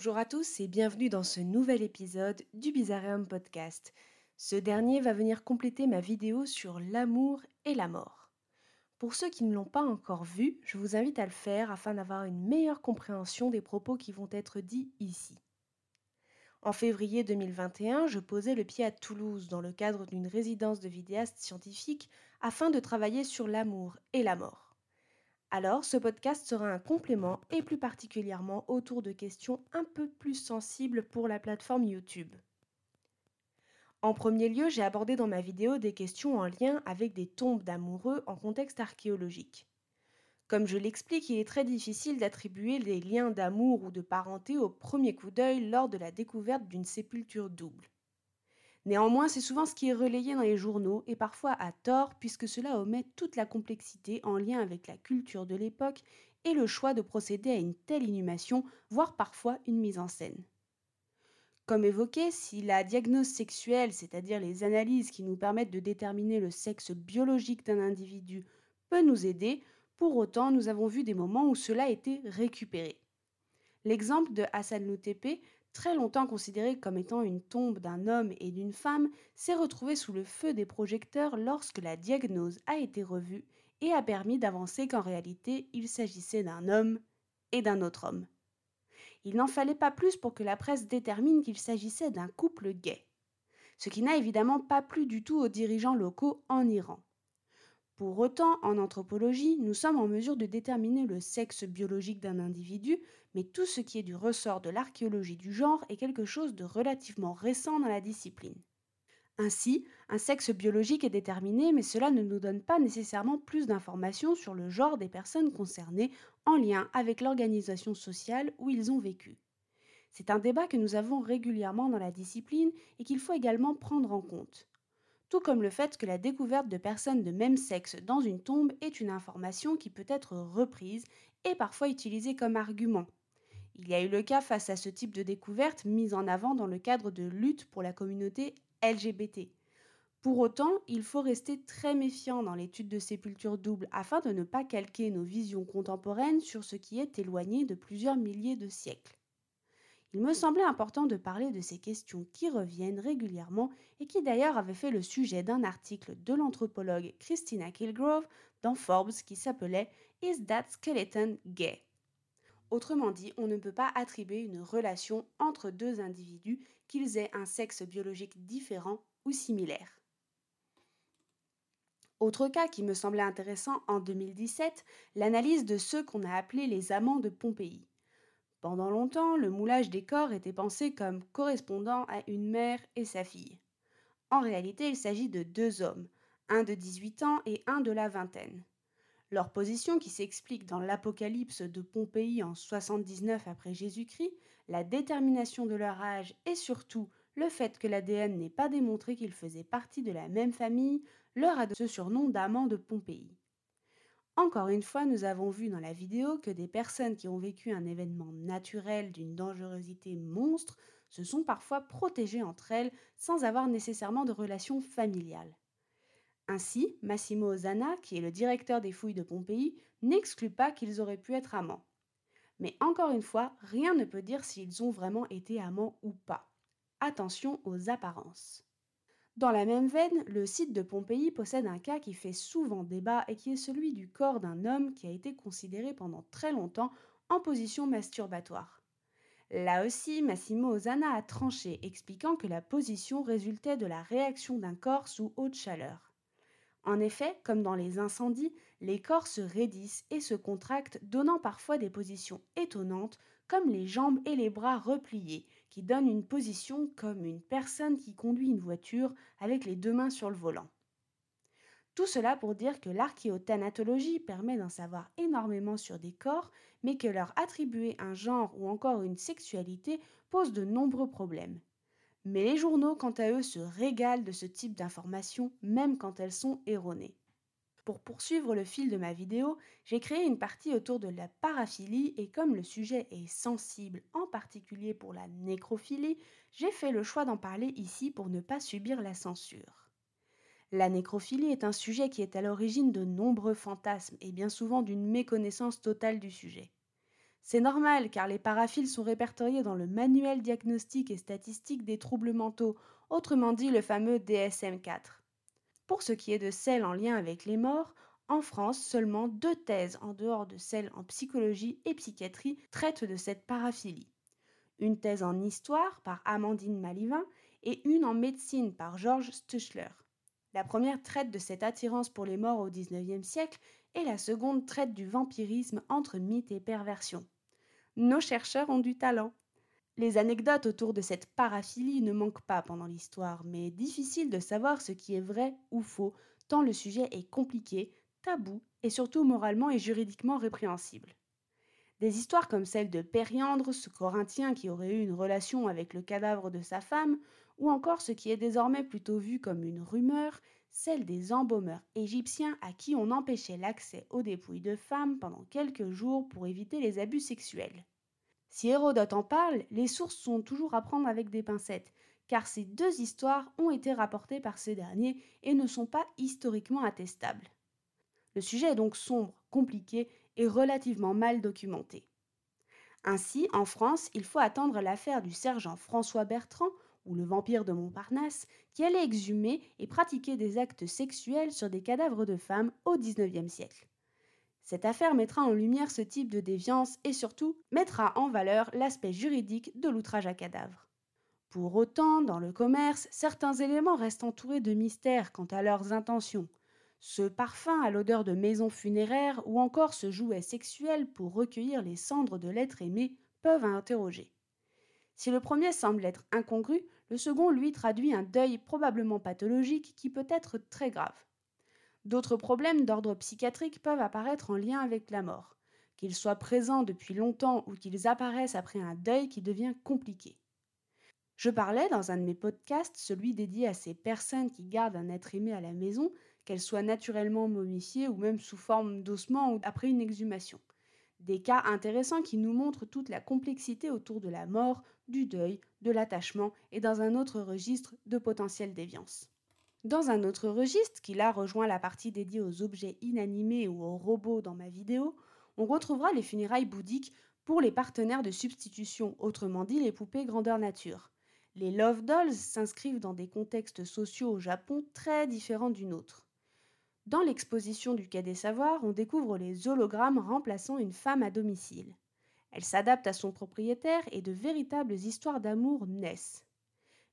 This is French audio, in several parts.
Bonjour à tous et bienvenue dans ce nouvel épisode du Bizarreum Podcast. Ce dernier va venir compléter ma vidéo sur l'amour et la mort. Pour ceux qui ne l'ont pas encore vu, je vous invite à le faire afin d'avoir une meilleure compréhension des propos qui vont être dits ici. En février 2021, je posais le pied à Toulouse dans le cadre d'une résidence de vidéaste scientifique afin de travailler sur l'amour et la mort. Alors, ce podcast sera un complément et plus particulièrement autour de questions un peu plus sensibles pour la plateforme YouTube. En premier lieu, j'ai abordé dans ma vidéo des questions en lien avec des tombes d'amoureux en contexte archéologique. Comme je l'explique, il est très difficile d'attribuer des liens d'amour ou de parenté au premier coup d'œil lors de la découverte d'une sépulture double. Néanmoins, c'est souvent ce qui est relayé dans les journaux, et parfois à tort, puisque cela omet toute la complexité en lien avec la culture de l'époque et le choix de procéder à une telle inhumation, voire parfois une mise en scène. Comme évoqué, si la diagnose sexuelle, c'est-à-dire les analyses qui nous permettent de déterminer le sexe biologique d'un individu, peut nous aider, pour autant nous avons vu des moments où cela a été récupéré. L'exemple de Hassan Loutepe très longtemps considéré comme étant une tombe d'un homme et d'une femme, s'est retrouvé sous le feu des projecteurs lorsque la diagnose a été revue et a permis d'avancer qu'en réalité il s'agissait d'un homme et d'un autre homme. Il n'en fallait pas plus pour que la presse détermine qu'il s'agissait d'un couple gay, ce qui n'a évidemment pas plu du tout aux dirigeants locaux en Iran. Pour autant, en anthropologie, nous sommes en mesure de déterminer le sexe biologique d'un individu, mais tout ce qui est du ressort de l'archéologie du genre est quelque chose de relativement récent dans la discipline. Ainsi, un sexe biologique est déterminé, mais cela ne nous donne pas nécessairement plus d'informations sur le genre des personnes concernées en lien avec l'organisation sociale où ils ont vécu. C'est un débat que nous avons régulièrement dans la discipline et qu'il faut également prendre en compte tout comme le fait que la découverte de personnes de même sexe dans une tombe est une information qui peut être reprise et parfois utilisée comme argument. Il y a eu le cas face à ce type de découverte mise en avant dans le cadre de lutte pour la communauté LGBT. Pour autant, il faut rester très méfiant dans l'étude de sépultures doubles afin de ne pas calquer nos visions contemporaines sur ce qui est éloigné de plusieurs milliers de siècles. Il me semblait important de parler de ces questions qui reviennent régulièrement et qui d'ailleurs avaient fait le sujet d'un article de l'anthropologue Christina Kilgrove dans Forbes qui s'appelait Is That Skeleton Gay? Autrement dit, on ne peut pas attribuer une relation entre deux individus, qu'ils aient un sexe biologique différent ou similaire. Autre cas qui me semblait intéressant en 2017, l'analyse de ceux qu'on a appelés les amants de Pompéi. Pendant longtemps, le moulage des corps était pensé comme correspondant à une mère et sa fille. En réalité, il s'agit de deux hommes, un de 18 ans et un de la vingtaine. Leur position, qui s'explique dans l'Apocalypse de Pompéi en 79 après Jésus-Christ, la détermination de leur âge et surtout le fait que l'ADN n'ait pas démontré qu'ils faisaient partie de la même famille, leur a donné ce surnom d'amant de Pompéi. Encore une fois, nous avons vu dans la vidéo que des personnes qui ont vécu un événement naturel d'une dangerosité monstre se sont parfois protégées entre elles sans avoir nécessairement de relation familiale. Ainsi, Massimo Ozana, qui est le directeur des fouilles de Pompéi, n'exclut pas qu'ils auraient pu être amants. Mais encore une fois, rien ne peut dire s'ils ont vraiment été amants ou pas. Attention aux apparences. Dans la même veine, le site de Pompéi possède un cas qui fait souvent débat et qui est celui du corps d'un homme qui a été considéré pendant très longtemps en position masturbatoire. Là aussi, Massimo Ozana a tranché, expliquant que la position résultait de la réaction d'un corps sous haute chaleur. En effet, comme dans les incendies, les corps se raidissent et se contractent, donnant parfois des positions étonnantes, comme les jambes et les bras repliés, qui donne une position comme une personne qui conduit une voiture avec les deux mains sur le volant. Tout cela pour dire que l'archéothanatologie permet d'en savoir énormément sur des corps, mais que leur attribuer un genre ou encore une sexualité pose de nombreux problèmes. Mais les journaux, quant à eux, se régalent de ce type d'informations, même quand elles sont erronées. Pour poursuivre le fil de ma vidéo, j'ai créé une partie autour de la paraphilie et comme le sujet est sensible, en particulier pour la nécrophilie, j'ai fait le choix d'en parler ici pour ne pas subir la censure. La nécrophilie est un sujet qui est à l'origine de nombreux fantasmes et bien souvent d'une méconnaissance totale du sujet. C'est normal car les paraphiles sont répertoriés dans le manuel diagnostique et statistique des troubles mentaux, autrement dit le fameux DSM-4. Pour ce qui est de celles en lien avec les morts, en France, seulement deux thèses en dehors de celles en psychologie et psychiatrie traitent de cette paraphilie. Une thèse en histoire par Amandine Malivin et une en médecine par Georges Stuchler. La première traite de cette attirance pour les morts au XIXe siècle et la seconde traite du vampirisme entre mythe et perversion. Nos chercheurs ont du talent. Les anecdotes autour de cette paraphilie ne manquent pas pendant l'histoire, mais difficile de savoir ce qui est vrai ou faux, tant le sujet est compliqué, tabou et surtout moralement et juridiquement répréhensible. Des histoires comme celle de Périandre, ce Corinthien qui aurait eu une relation avec le cadavre de sa femme, ou encore ce qui est désormais plutôt vu comme une rumeur, celle des embaumeurs égyptiens à qui on empêchait l'accès aux dépouilles de femmes pendant quelques jours pour éviter les abus sexuels. Si Hérodote en parle, les sources sont toujours à prendre avec des pincettes, car ces deux histoires ont été rapportées par ce dernier et ne sont pas historiquement attestables. Le sujet est donc sombre, compliqué et relativement mal documenté. Ainsi, en France, il faut attendre l'affaire du sergent François Bertrand, ou le vampire de Montparnasse, qui allait exhumer et pratiquer des actes sexuels sur des cadavres de femmes au XIXe siècle. Cette affaire mettra en lumière ce type de déviance et surtout mettra en valeur l'aspect juridique de l'outrage à cadavre. Pour autant, dans le commerce, certains éléments restent entourés de mystères quant à leurs intentions, ce parfum à l'odeur de maison funéraire ou encore ce jouet sexuel pour recueillir les cendres de l'être aimé peuvent interroger. Si le premier semble être incongru, le second lui traduit un deuil probablement pathologique qui peut être très grave. D'autres problèmes d'ordre psychiatrique peuvent apparaître en lien avec la mort, qu'ils soient présents depuis longtemps ou qu'ils apparaissent après un deuil qui devient compliqué. Je parlais dans un de mes podcasts, celui dédié à ces personnes qui gardent un être aimé à la maison, qu'elle soit naturellement momifiée ou même sous forme d'ossement ou après une exhumation. Des cas intéressants qui nous montrent toute la complexité autour de la mort, du deuil, de l'attachement et dans un autre registre de potentielle déviance. Dans un autre registre, qui là rejoint la partie dédiée aux objets inanimés ou aux robots dans ma vidéo, on retrouvera les funérailles bouddhiques pour les partenaires de substitution, autrement dit les poupées grandeur nature. Les love dolls s'inscrivent dans des contextes sociaux au Japon très différents du nôtre. Dans l'exposition du Quai des Savoirs, on découvre les hologrammes remplaçant une femme à domicile. Elle s'adapte à son propriétaire et de véritables histoires d'amour naissent.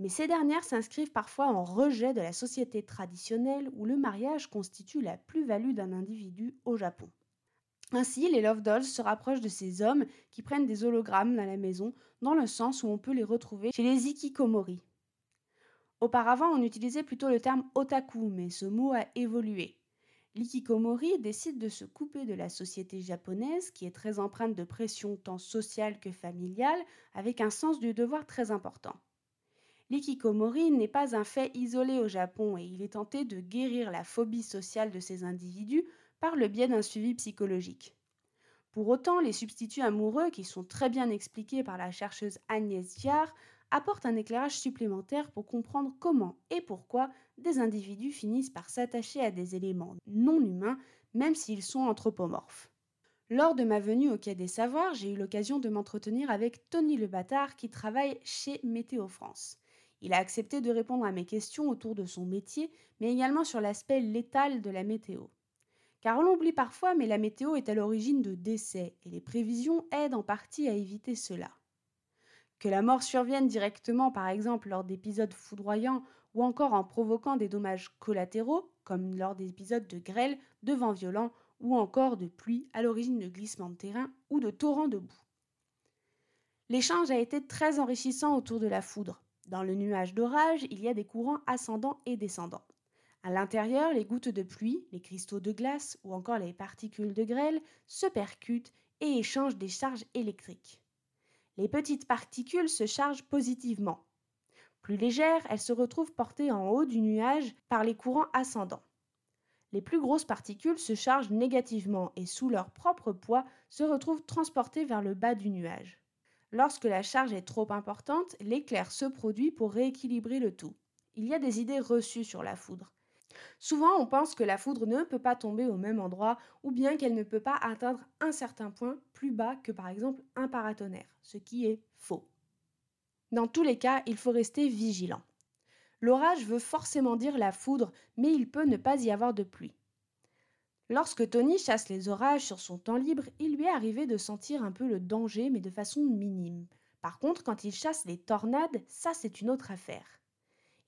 Mais ces dernières s'inscrivent parfois en rejet de la société traditionnelle où le mariage constitue la plus-value d'un individu au Japon. Ainsi, les Love Dolls se rapprochent de ces hommes qui prennent des hologrammes dans la maison, dans le sens où on peut les retrouver chez les ikikomori. Auparavant, on utilisait plutôt le terme otaku, mais ce mot a évolué. L'ikikomori décide de se couper de la société japonaise, qui est très empreinte de pression tant sociale que familiale, avec un sens du devoir très important. L'ikikomori n'est pas un fait isolé au Japon et il est tenté de guérir la phobie sociale de ces individus par le biais d'un suivi psychologique. Pour autant, les substituts amoureux, qui sont très bien expliqués par la chercheuse Agnès Viard, apportent un éclairage supplémentaire pour comprendre comment et pourquoi des individus finissent par s'attacher à des éléments non humains, même s'ils sont anthropomorphes. Lors de ma venue au Quai des Savoirs, j'ai eu l'occasion de m'entretenir avec Tony Le Bâtard qui travaille chez Météo France. Il a accepté de répondre à mes questions autour de son métier, mais également sur l'aspect létal de la météo. Car on l'oublie parfois, mais la météo est à l'origine de décès, et les prévisions aident en partie à éviter cela. Que la mort survienne directement, par exemple lors d'épisodes foudroyants ou encore en provoquant des dommages collatéraux, comme lors d'épisodes de grêle, de vents violents ou encore de pluie à l'origine de glissements de terrain ou de torrents de boue. L'échange a été très enrichissant autour de la foudre. Dans le nuage d'orage, il y a des courants ascendants et descendants. À l'intérieur, les gouttes de pluie, les cristaux de glace ou encore les particules de grêle se percutent et échangent des charges électriques. Les petites particules se chargent positivement, plus légères, elles se retrouvent portées en haut du nuage par les courants ascendants. Les plus grosses particules se chargent négativement et sous leur propre poids se retrouvent transportées vers le bas du nuage. Lorsque la charge est trop importante, l'éclair se produit pour rééquilibrer le tout. Il y a des idées reçues sur la foudre. Souvent, on pense que la foudre ne peut pas tomber au même endroit ou bien qu'elle ne peut pas atteindre un certain point plus bas que par exemple un paratonnerre, ce qui est faux. Dans tous les cas, il faut rester vigilant. L'orage veut forcément dire la foudre, mais il peut ne pas y avoir de pluie. Lorsque Tony chasse les orages sur son temps libre, il lui est arrivé de sentir un peu le danger, mais de façon minime. Par contre, quand il chasse les tornades, ça c'est une autre affaire.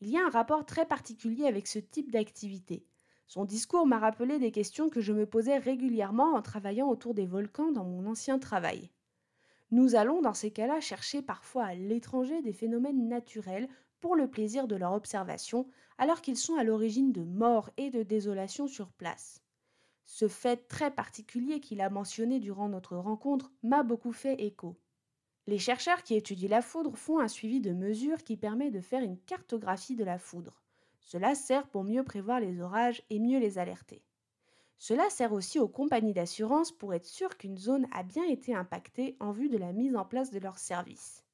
Il y a un rapport très particulier avec ce type d'activité. Son discours m'a rappelé des questions que je me posais régulièrement en travaillant autour des volcans dans mon ancien travail. Nous allons dans ces cas-là chercher parfois à l'étranger des phénomènes naturels pour le plaisir de leur observation, alors qu'ils sont à l'origine de mort et de désolation sur place. Ce fait très particulier qu'il a mentionné durant notre rencontre m'a beaucoup fait écho. Les chercheurs qui étudient la foudre font un suivi de mesures qui permet de faire une cartographie de la foudre. Cela sert pour mieux prévoir les orages et mieux les alerter. Cela sert aussi aux compagnies d'assurance pour être sûr qu'une zone a bien été impactée en vue de la mise en place de leurs services.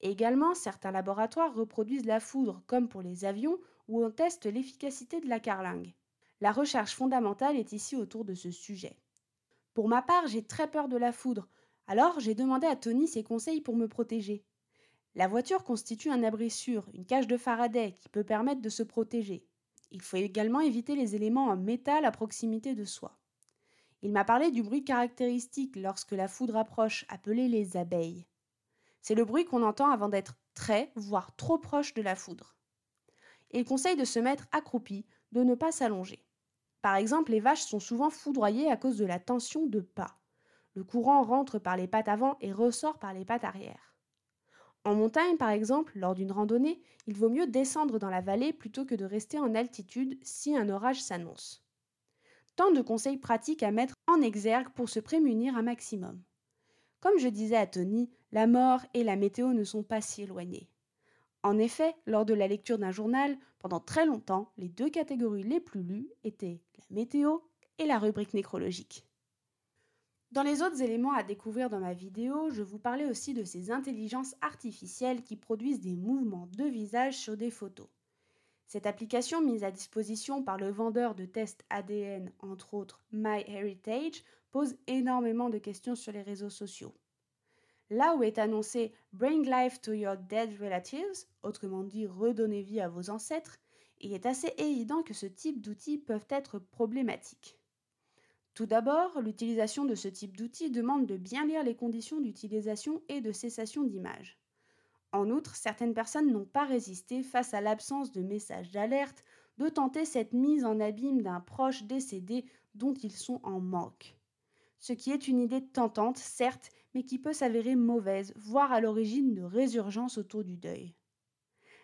Également, certains laboratoires reproduisent la foudre comme pour les avions où on teste l'efficacité de la carlingue. La recherche fondamentale est ici autour de ce sujet. Pour ma part, j'ai très peur de la foudre, alors j'ai demandé à Tony ses conseils pour me protéger. La voiture constitue un abri sûr, une cage de Faraday qui peut permettre de se protéger. Il faut également éviter les éléments en métal à proximité de soi. Il m'a parlé du bruit caractéristique lorsque la foudre approche, appelé les abeilles. C'est le bruit qu'on entend avant d'être très, voire trop proche de la foudre. Il conseille de se mettre accroupi, de ne pas s'allonger. Par exemple, les vaches sont souvent foudroyées à cause de la tension de pas. Le courant rentre par les pattes avant et ressort par les pattes arrière. En montagne, par exemple, lors d'une randonnée, il vaut mieux descendre dans la vallée plutôt que de rester en altitude si un orage s'annonce. Tant de conseils pratiques à mettre en exergue pour se prémunir un maximum. Comme je disais à Tony, la mort et la météo ne sont pas si éloignées. En effet, lors de la lecture d'un journal, pendant très longtemps, les deux catégories les plus lues étaient la météo et la rubrique nécrologique. Dans les autres éléments à découvrir dans ma vidéo, je vous parlais aussi de ces intelligences artificielles qui produisent des mouvements de visage sur des photos. Cette application mise à disposition par le vendeur de tests ADN, entre autres MyHeritage, pose énormément de questions sur les réseaux sociaux. Là où est annoncé Bring life to your dead relatives, autrement dit redonner vie à vos ancêtres, il est assez évident que ce type d'outils peuvent être problématiques. Tout d'abord, l'utilisation de ce type d'outil demande de bien lire les conditions d'utilisation et de cessation d'image. En outre, certaines personnes n'ont pas résisté face à l'absence de messages d'alerte de tenter cette mise en abîme d'un proche décédé dont ils sont en manque. Ce qui est une idée tentante, certes, mais qui peut s'avérer mauvaise, voire à l'origine de résurgence autour du deuil.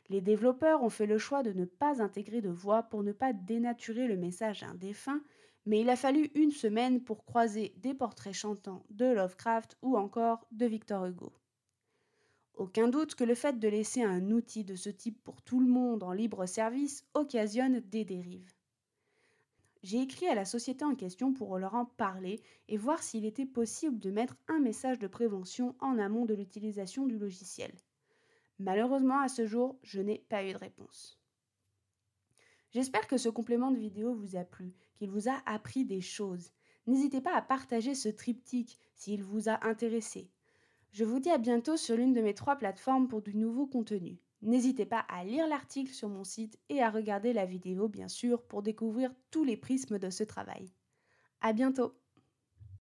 Les développeurs ont fait le choix de ne pas intégrer de voix pour ne pas dénaturer le message à un défunt mais il a fallu une semaine pour croiser des portraits chantants de Lovecraft ou encore de Victor Hugo. Aucun doute que le fait de laisser un outil de ce type pour tout le monde en libre service occasionne des dérives. J'ai écrit à la société en question pour leur en parler et voir s'il était possible de mettre un message de prévention en amont de l'utilisation du logiciel. Malheureusement, à ce jour, je n'ai pas eu de réponse. J'espère que ce complément de vidéo vous a plu, qu'il vous a appris des choses. N'hésitez pas à partager ce triptyque s'il vous a intéressé. Je vous dis à bientôt sur l'une de mes trois plateformes pour du nouveau contenu. N'hésitez pas à lire l'article sur mon site et à regarder la vidéo bien sûr pour découvrir tous les prismes de ce travail. À bientôt!